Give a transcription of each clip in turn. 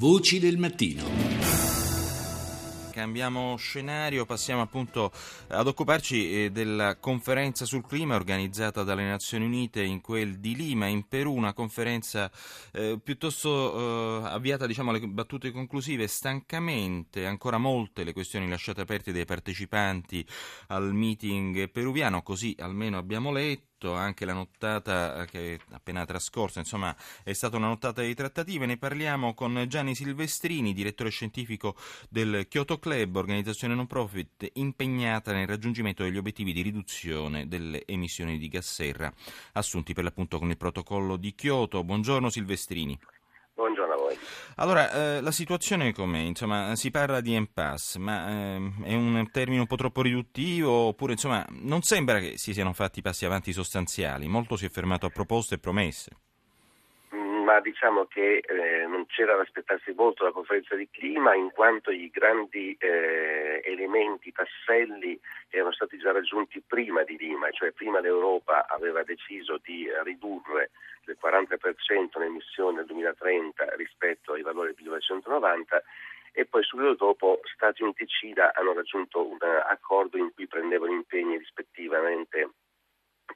Voci del mattino. Cambiamo scenario, passiamo appunto ad occuparci eh, della conferenza sul clima organizzata dalle Nazioni Unite in quel di Lima, in Perù, una conferenza eh, piuttosto eh, avviata diciamo, alle battute conclusive, stancamente, ancora molte le questioni lasciate aperte dai partecipanti al meeting peruviano, così almeno abbiamo letto anche la nottata che è appena trascorsa, insomma è stata una nottata di trattative, ne parliamo con Gianni Silvestrini, direttore scientifico del Kyoto Club, organizzazione non profit impegnata nel raggiungimento degli obiettivi di riduzione delle emissioni di gas serra assunti per l'appunto con il protocollo di Kyoto. Buongiorno Silvestrini. Voi. Allora, eh, la situazione com'è? Insomma, si parla di impasse, ma eh, è un termine un po' troppo riduttivo oppure insomma non sembra che si siano fatti passi avanti sostanziali, molto si è fermato a proposte e promesse ma diciamo che eh, non c'era da aspettarsi molto la conferenza di clima in quanto i grandi eh, elementi, tasselli erano stati già raggiunti prima di Lima, cioè prima l'Europa aveva deciso di ridurre del 40% le emissioni nel 2030 rispetto ai valori del 1990 e poi subito dopo Stati Uniti e Cina hanno raggiunto un accordo in cui prendevano impegni rispettivamente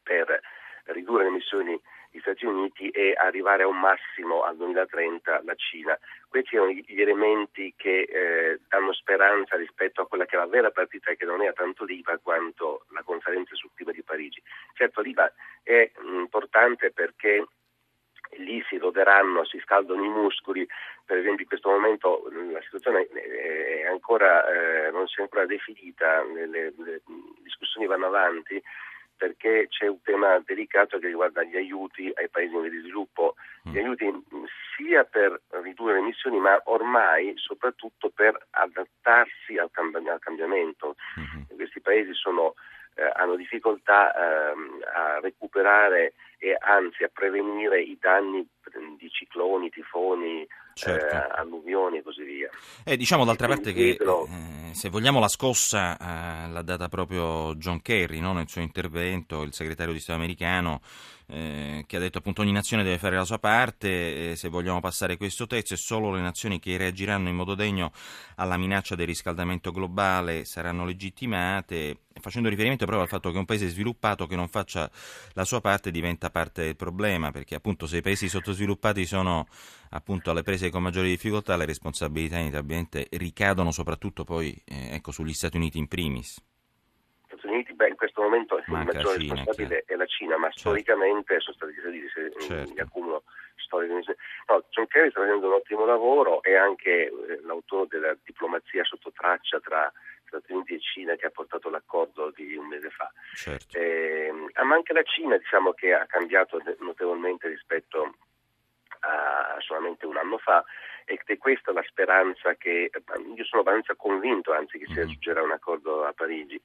per ridurre le emissioni gli Stati Uniti e arrivare a un massimo al 2030 la Cina. Questi sono gli elementi che eh, danno speranza rispetto a quella che è la vera partita che non è tanto l'IVA quanto la conferenza sul clima di Parigi. Certo l'IVA è importante perché lì si roderanno, si scaldano i muscoli, per esempio in questo momento la situazione è ancora, eh, non si è ancora definita, le, le discussioni vanno avanti, perché c'è un tema delicato che riguarda gli aiuti ai paesi in via di sviluppo, mm. gli aiuti sia per ridurre le emissioni ma ormai soprattutto per adattarsi al, cambi- al cambiamento. Mm-hmm. Questi paesi sono, eh, hanno difficoltà eh, a recuperare e anzi a prevenire i danni di cicloni, tifoni, certo. eh, alluvioni e così via. Eh, diciamo d'altra parte che eh, se vogliamo la scossa eh, l'ha data proprio John Kerry no? nel suo intervento, il segretario di Stato americano eh, che ha detto appunto ogni nazione deve fare la sua parte, eh, se vogliamo passare questo testo e solo le nazioni che reagiranno in modo degno alla minaccia del riscaldamento globale saranno legittimate, facendo riferimento proprio al fatto che un paese sviluppato che non faccia la sua parte diventa parte del problema, perché appunto se i paesi sottosviluppati sono appunto alle prese con maggiori difficoltà, le responsabilità inevitabilmente ricadono soprattutto poi eh, ecco, sugli Stati Uniti in primis. Stati Uniti, beh, in questo momento il maggiore Cina, responsabile chiaro. è la Cina, ma certo. storicamente sono stati gli Stati Uniti, se certo. accumulo storico. No, John Kerry sta facendo un ottimo lavoro, è anche eh, l'autore della diplomazia sotto traccia tra Stati Uniti e Cina che ha portato l'accordo di un mese fa. Certo. Eh, ma anche la Cina diciamo che ha cambiato notevolmente rispetto a solamente un anno fa ed è questa la speranza che io sono abbastanza convinto anzi che si mm-hmm. raggiungerà un accordo a Parigi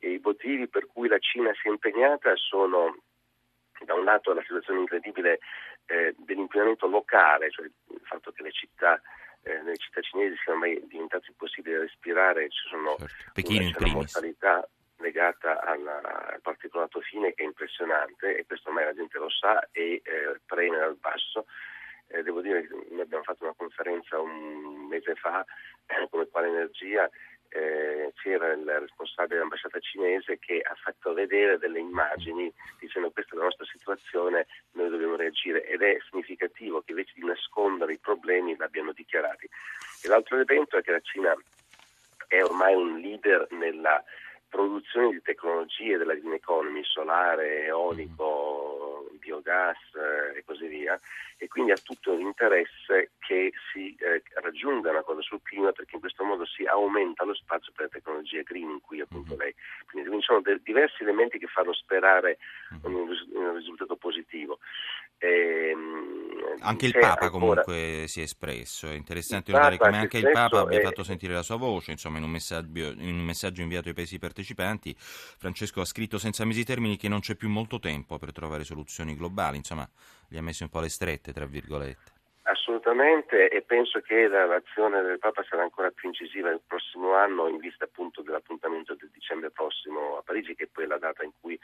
e i motivi per cui la Cina si è impegnata sono da un lato la situazione incredibile eh, dell'inquinamento locale, cioè il fatto che le città, eh, nelle città cinesi siano mai diventate impossibili da respirare, ci sono certo. una, una mortalità legata alla, al particolato fine che è impressionante e questo ormai la gente lo sa e eh, preme dal basso. Eh, devo dire che noi abbiamo fatto una conferenza un mese fa eh, come quale energia eh, c'era il responsabile dell'ambasciata cinese che ha fatto vedere delle immagini dicendo questa è la nostra situazione, noi dobbiamo reagire ed è significativo che invece di nascondere i problemi l'abbiano dichiarati. E l'altro evento è che la Cina è ormai un leader nella produzione di tecnologie della green economy, solare, eolico, biogas eh, e così via, e quindi ha tutto l'interesse che si eh, raggiunga una cosa sul clima perché in questo modo si aumenta lo spazio per le tecnologie green in cui appunto mhm. lei. Quindi ci sono de- diversi elementi che fanno sperare mhm. un, ris- un risultato positivo. Ehm, anche il Papa ancora... comunque si è espresso, è interessante notare come anche il Papa abbia fatto sentire la sua voce, insomma in un, in un, messaggio, inviato ai paesi partecipanti Francesco ha scritto senza mesi termini che non c'è più molto tempo per trovare soluzioni globali, insomma li ha messi un po' le strette tra virgolette. Assolutamente e penso che l'azione del Papa sarà ancora più incisiva il prossimo anno in vista appunto dell'appuntamento del dicembre prossimo a Parigi che è poi la data in cui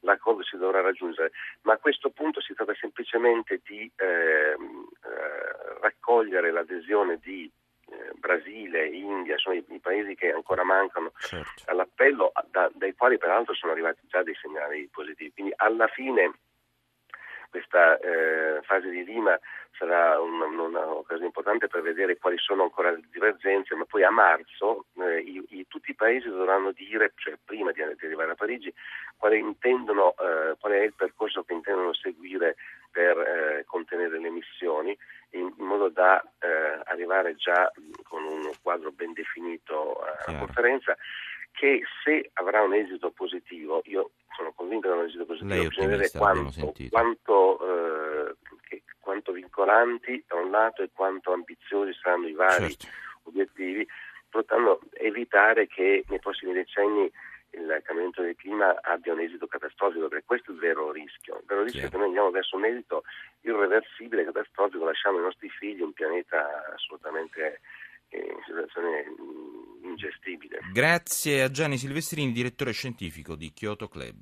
l'accordo si dovrà raggiungere, ma a questo punto si tratta semplicemente di ehm, eh, raccogliere l'adesione di eh, Brasile, India, sono i, i, paesi che ancora mancano certo. all'appello, da, dai quali peraltro sono arrivati già dei segnali positivi. Quindi alla fine questa eh, fase di Lima sarà un'occasione importante per vedere quali sono ancora le divergenze, ma poi a marzo eh, i, i, tutti i paesi dovranno dire, cioè prima di, di arrivare a Parigi, quale, intendono, eh, qual è il percorso che intendono seguire per eh, contenere le emissioni in, in modo da eh, arrivare già con un quadro ben definito alla conferenza che se avrà un esito positivo, io sono convinto che avrà un esito positivo, bisogna vedere quanto, quanto, eh, che, quanto, vincolanti da un lato e quanto ambiziosi saranno i vari certo. obiettivi, portando evitare che nei prossimi decenni il cambiamento del clima abbia un esito catastrofico, perché questo è il vero rischio. Il vero rischio sì. è che noi andiamo verso un esito irreversibile, catastrofico, lasciamo ai nostri figli un pianeta assolutamente in situazione ingestibile. Grazie a Gianni Silvestrini, direttore scientifico di Kyoto Club.